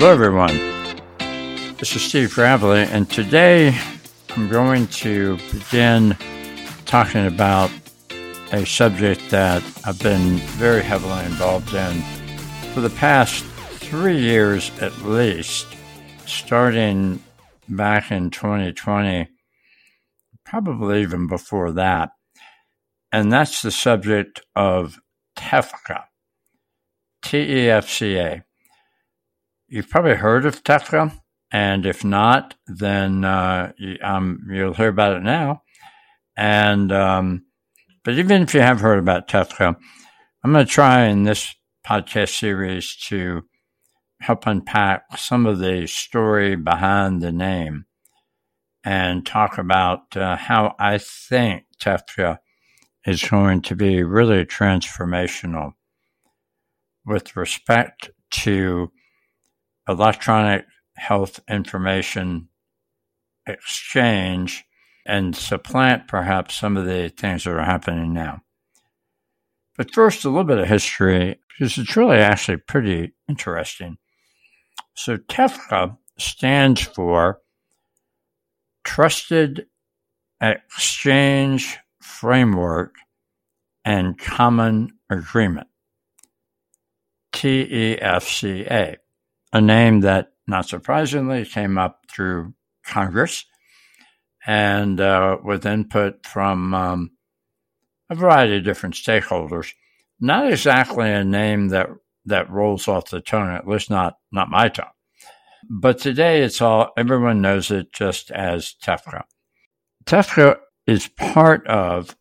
Hello, everyone. This is Steve Gravely, and today I'm going to begin talking about a subject that I've been very heavily involved in for the past three years at least, starting back in 2020, probably even before that. And that's the subject of TEFCA, T E F C A. You've probably heard of TEFCA, and if not, then uh, um, you'll hear about it now. And um, but even if you have heard about TEFCA, I'm going to try in this podcast series to help unpack some of the story behind the name and talk about uh, how I think TEFCA is going to be really transformational with respect to electronic health information exchange and supplant perhaps some of the things that are happening now. But first, a little bit of history, because it's really actually pretty interesting. So, TEFCA stands for Trusted Exchange Framework and Common Agreement. TEFCA a name that, not surprisingly, came up through Congress and uh, with input from um, a variety of different stakeholders. Not exactly a name that that rolls off the tongue, at least not not my tongue. But today, it's all everyone knows it just as TEFCA. TEFCA is part of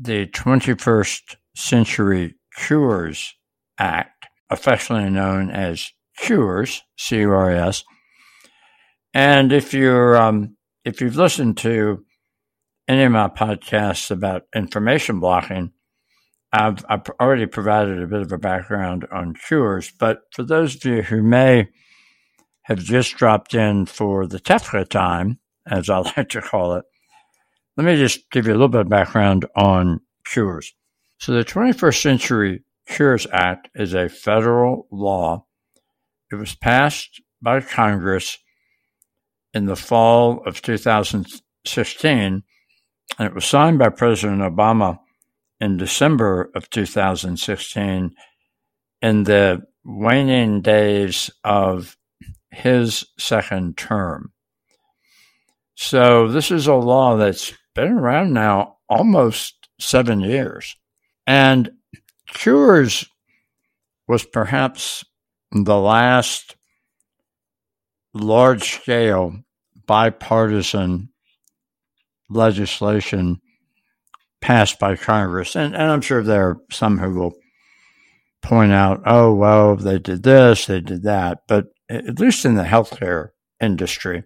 the 21st Century Cures Act, affectionately known as Cures, C U R S. And if you're um, if you've listened to any of my podcasts about information blocking, I've, I've already provided a bit of a background on cures. But for those of you who may have just dropped in for the TEFCA time, as I like to call it, let me just give you a little bit of background on cures. So the 21st Century Cures Act is a federal law it was passed by Congress in the fall of 2016, and it was signed by President Obama in December of 2016 in the waning days of his second term. So, this is a law that's been around now almost seven years. And Cures was perhaps the last large scale bipartisan legislation passed by Congress. And, and I'm sure there are some who will point out, oh, well, they did this, they did that. But at least in the healthcare industry,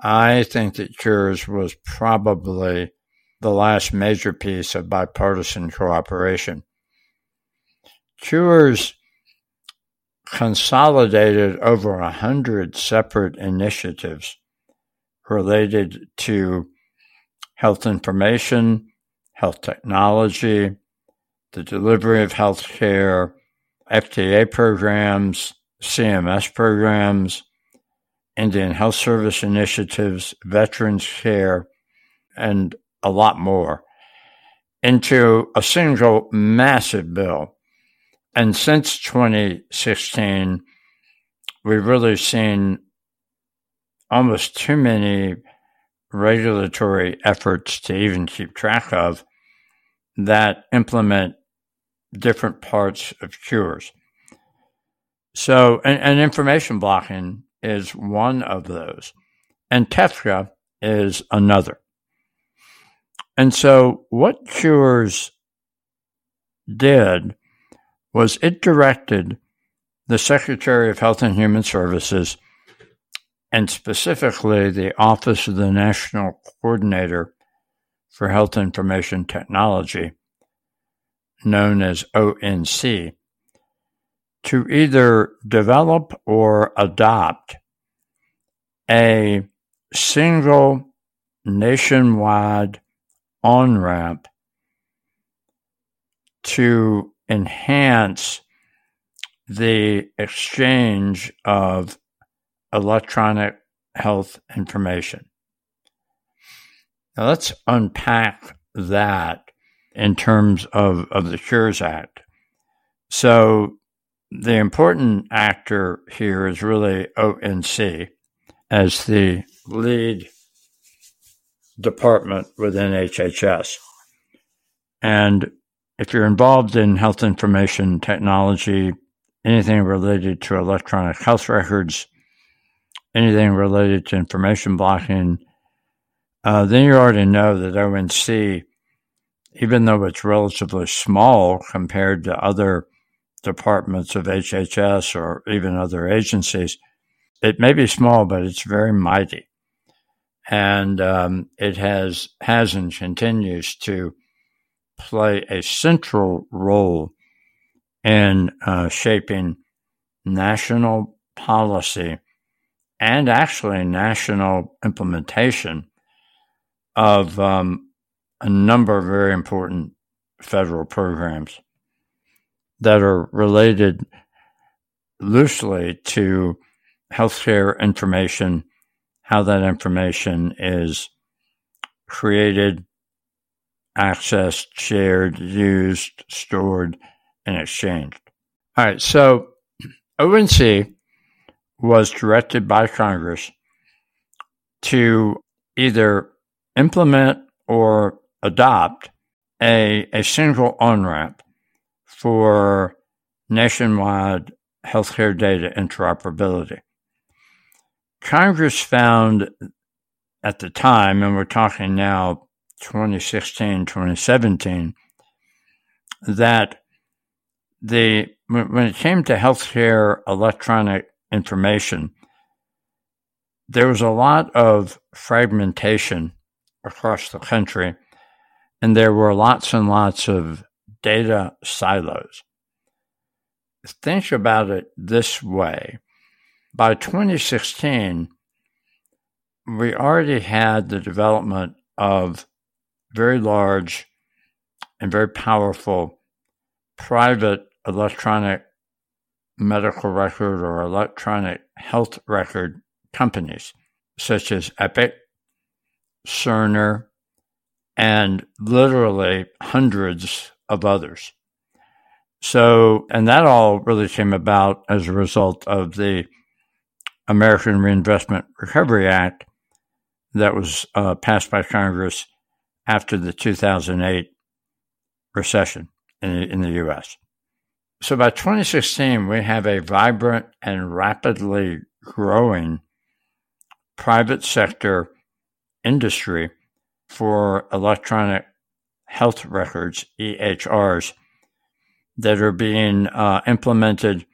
I think that Cures was probably the last major piece of bipartisan cooperation. Cures consolidated over a hundred separate initiatives related to health information, health technology, the delivery of health care, FDA programs, CMS programs, Indian Health Service initiatives, veterans care, and a lot more into a single massive bill and since 2016, we've really seen almost too many regulatory efforts to even keep track of that implement different parts of cures. So, and, and information blocking is one of those, and TEFCA is another. And so, what cures did was it directed the Secretary of Health and Human Services and specifically the Office of the National Coordinator for Health Information Technology, known as ONC, to either develop or adopt a single nationwide on ramp to enhance the exchange of electronic health information. Now let's unpack that in terms of, of the Cures Act. So the important actor here is really ONC as the lead department within HHS. And if you're involved in health information technology, anything related to electronic health records, anything related to information blocking, uh, then you already know that ONC, even though it's relatively small compared to other departments of HHS or even other agencies, it may be small, but it's very mighty. And um, it has, has and continues to play a central role in uh, shaping national policy and actually national implementation of um, a number of very important federal programs that are related loosely to healthcare information, how that information is created, accessed, shared, used, stored, and exchanged. All right, so ONC was directed by Congress to either implement or adopt a, a single on ramp for nationwide healthcare data interoperability. Congress found at the time, and we're talking now 2016, 2017, that the when it came to healthcare electronic information, there was a lot of fragmentation across the country, and there were lots and lots of data silos. Think about it this way. By 2016, we already had the development of very large and very powerful private electronic medical record or electronic health record companies, such as Epic, Cerner, and literally hundreds of others. So, and that all really came about as a result of the American Reinvestment Recovery Act that was uh, passed by Congress after the 2008 recession in, in the U.S. So by 2016, we have a vibrant and rapidly growing private sector industry for electronic health records, EHRs, that are being uh, implemented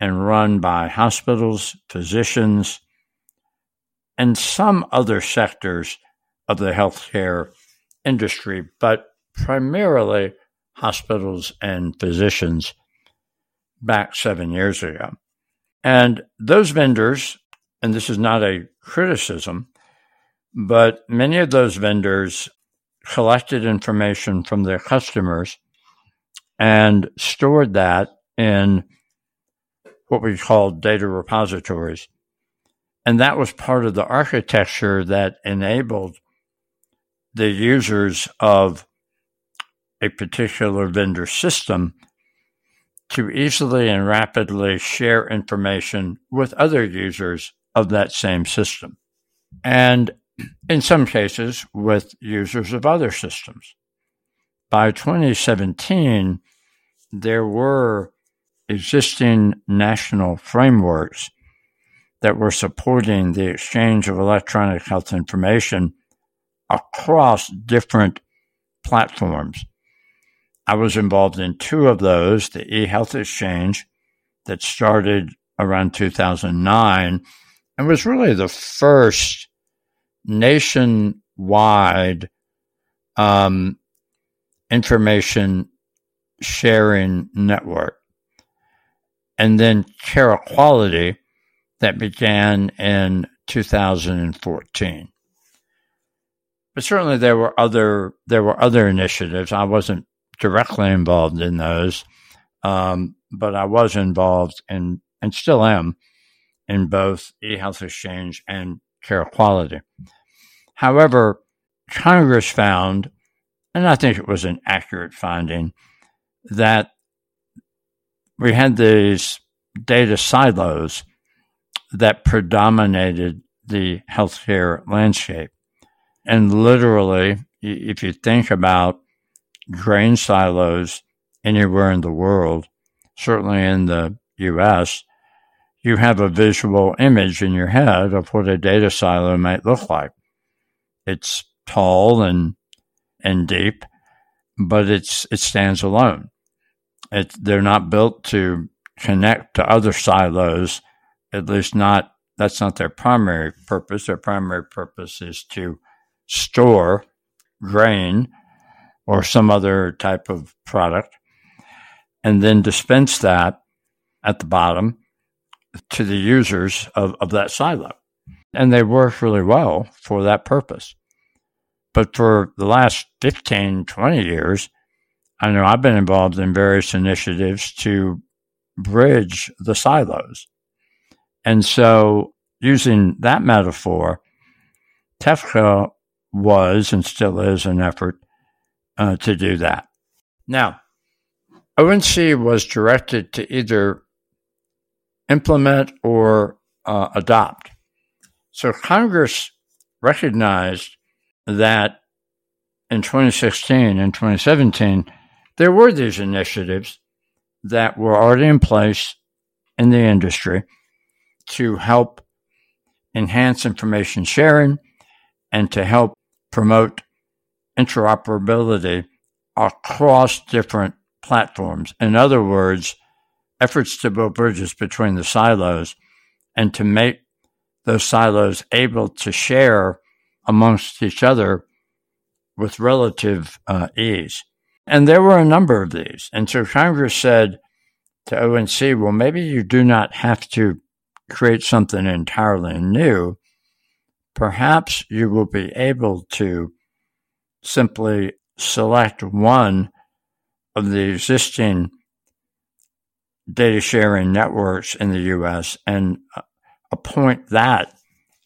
and run by hospitals, physicians, and some other sectors of the healthcare industry, but primarily hospitals and physicians back seven years ago. And those vendors, and this is not a criticism, but many of those vendors collected information from their customers and stored that in what we call data repositories. And that was part of the architecture that enabled the users of a particular vendor system to easily and rapidly share information with other users of that same system. And in some cases, with users of other systems. By 2017, there were existing national frameworks that were supporting the exchange of electronic health information across different platforms. I was involved in two of those the eHealth Exchange that started around 2009 and was really the first nationwide um, information sharing network. And then Carequality that began in 2014. But certainly there were other there were other initiatives. I wasn't directly involved in those. Um, but I was involved in, and still am, in both eHealth Exchange and Carequality. However, Congress found, and I think it was an accurate finding, that we had these data silos that predominated the healthcare landscape. And literally, if you think about grain silos anywhere in the world, certainly in the US, you have a visual image in your head of what a data silo might look like. It's tall and and deep, but it's it stands alone. It, they're not built to connect to other silos, at least not that's not their primary purpose. Their primary purpose is to store grain or some other type of product and then dispense that at the bottom to the users of, of that silo. And they work really well for that purpose. But for the last 15, 20 years, I know I've been involved in various initiatives to bridge the silos. And so, using that metaphor, TEFCA was and still is an effort uh, to do that. Now, ONC was directed to either implement or uh, adopt. So Congress recognized that in 2016 and 2017, there were these initiatives that were already in place in the industry to help enhance information sharing and to help promote interoperability across different platforms. In other words, efforts to build bridges between the silos and to make those silos able to share amongst each other with relative uh, ease. And there were a number of these. And so Congress said to ONC, well, maybe you do not have to create something entirely new. Perhaps you will be able to simply select one of the existing data sharing networks in the US and appoint that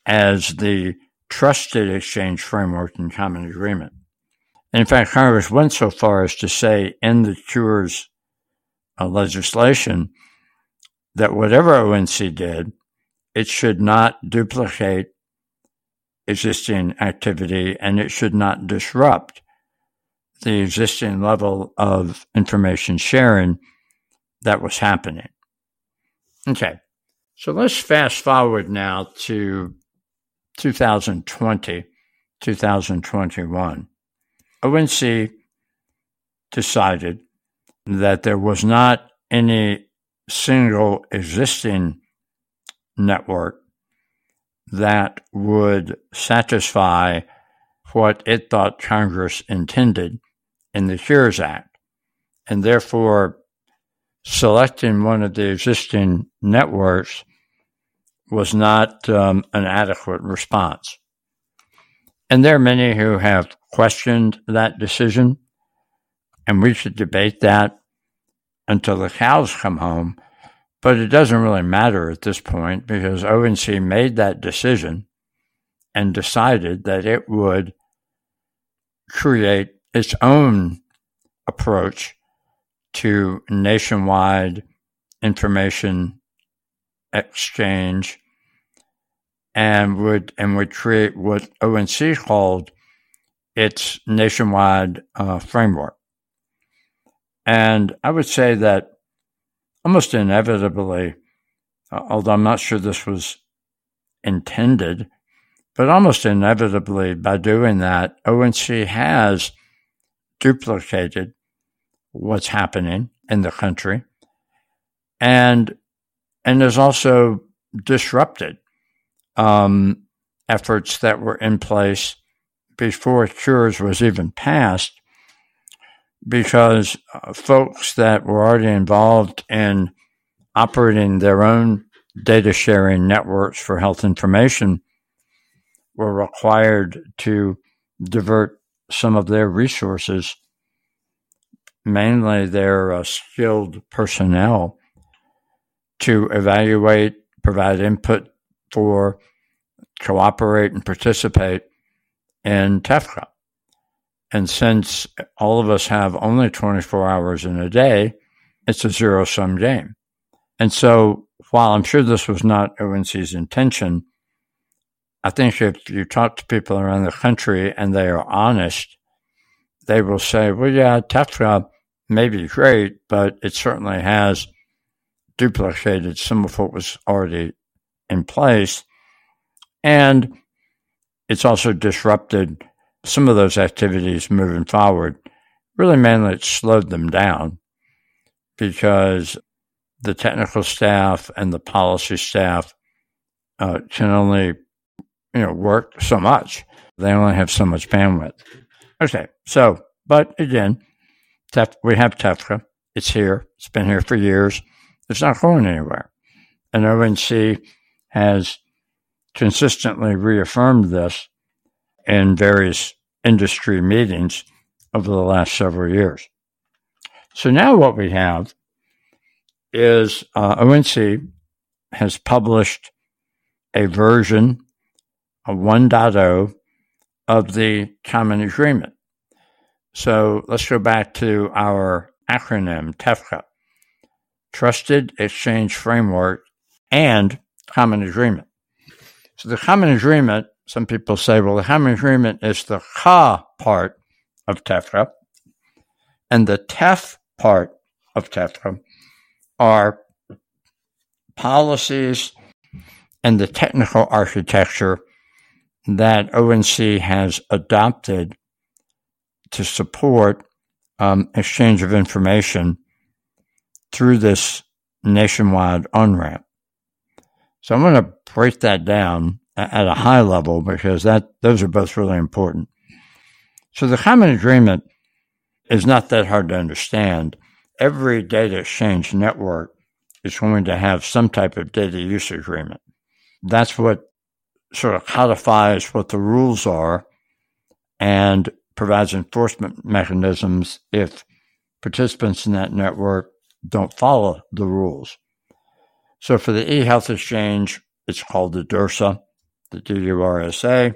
as the trusted exchange framework and common agreement. In fact, Congress went so far as to say in the Cures uh, legislation that whatever ONC did, it should not duplicate existing activity and it should not disrupt the existing level of information sharing that was happening. Okay, so let's fast forward now to 2020, 2021. ONC decided that there was not any single existing network that would satisfy what it thought Congress intended in the Cures Act. And therefore, selecting one of the existing networks was not um, an adequate response. And there are many who have questioned that decision, and we should debate that until the cows come home. But it doesn't really matter at this point because ONC made that decision and decided that it would create its own approach to nationwide information exchange and would and would create what ONC called its nationwide uh, framework. And I would say that almost inevitably, uh, although I'm not sure this was intended, but almost inevitably by doing that, ONC has duplicated what's happening in the country and and has also disrupted um, efforts that were in place before cures was even passed because uh, folks that were already involved in operating their own data sharing networks for health information were required to divert some of their resources mainly their uh, skilled personnel to evaluate, provide input for, cooperate, and participate in TEFCA. And since all of us have only 24 hours in a day, it's a zero sum game. And so while I'm sure this was not ONC's intention, I think if you talk to people around the country and they are honest, they will say, well, yeah, TEFCA may be great, but it certainly has duplicated some of what was already in place. And it's also disrupted some of those activities moving forward. Really, mainly, it slowed them down because the technical staff and the policy staff uh, can only, you know, work so much. They only have so much bandwidth. Okay, so, but again, Tef- we have TEFCA. It's here. It's been here for years. It's not going anywhere. And ONC has consistently reaffirmed this in various industry meetings over the last several years. So now what we have is uh, ONC has published a version of 1.0 of the Common Agreement. So let's go back to our acronym, TEFCA Trusted Exchange Framework and Common Agreement. So the Common Agreement, some people say, well, the Common Agreement is the CA part of TEFCA, and the TEF part of TEFCA are policies and the technical architecture that ONC has adopted to support um, exchange of information through this nationwide on ramp. So I'm going to break that down at a high level because that those are both really important. So the common agreement is not that hard to understand. Every data exchange network is going to have some type of data use agreement. That's what sort of codifies what the rules are and provides enforcement mechanisms if participants in that network don't follow the rules. So for the eHealth Exchange, it's called the DURSA, the DURSA.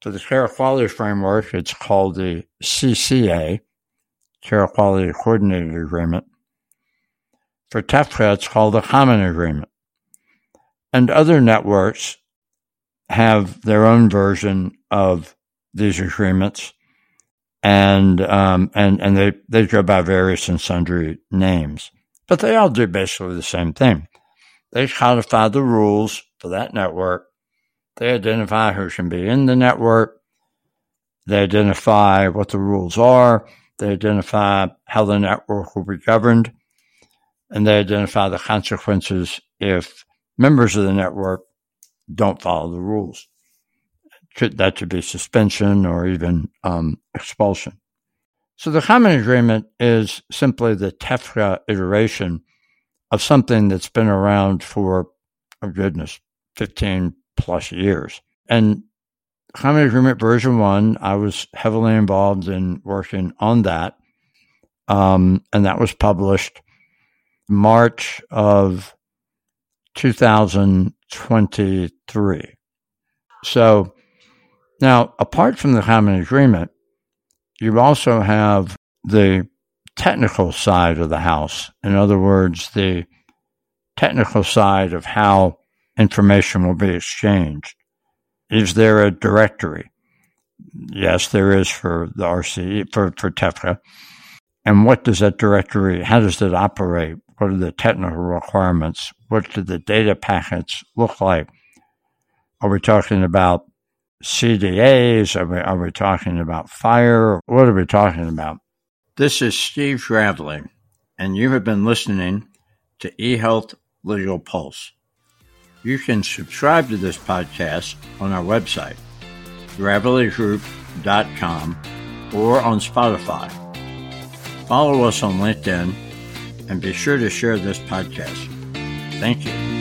For the Carequality Framework, it's called the CCA, Carequality Coordinated Agreement. For TEFCA, it's called the Common Agreement. And other networks have their own version of these agreements and um, and and they they go by various and sundry names, but they all do basically the same thing. They codify the rules for that network. They identify who can be in the network. They identify what the rules are. They identify how the network will be governed, and they identify the consequences if members of the network don't follow the rules that could be suspension or even um, expulsion. So the common agreement is simply the TEFCA iteration of something that's been around for, oh goodness, 15 plus years. And Common agreement version one, I was heavily involved in working on that. Um, and that was published March of 2023. So now, apart from the Common agreement, you also have the technical side of the house. In other words, the technical side of how information will be exchanged. Is there a directory? Yes, there is for the RC, for, for TEFCA. And what does that directory, how does it operate? What are the technical requirements? What do the data packets look like? Are we talking about CDAs? Are we, are we talking about FHIR? What are we talking about? This is Steve Gravely, and you have been listening to eHealth Legal Pulse. You can subscribe to this podcast on our website, gravelygroup.com, or on Spotify. Follow us on LinkedIn and be sure to share this podcast. Thank you.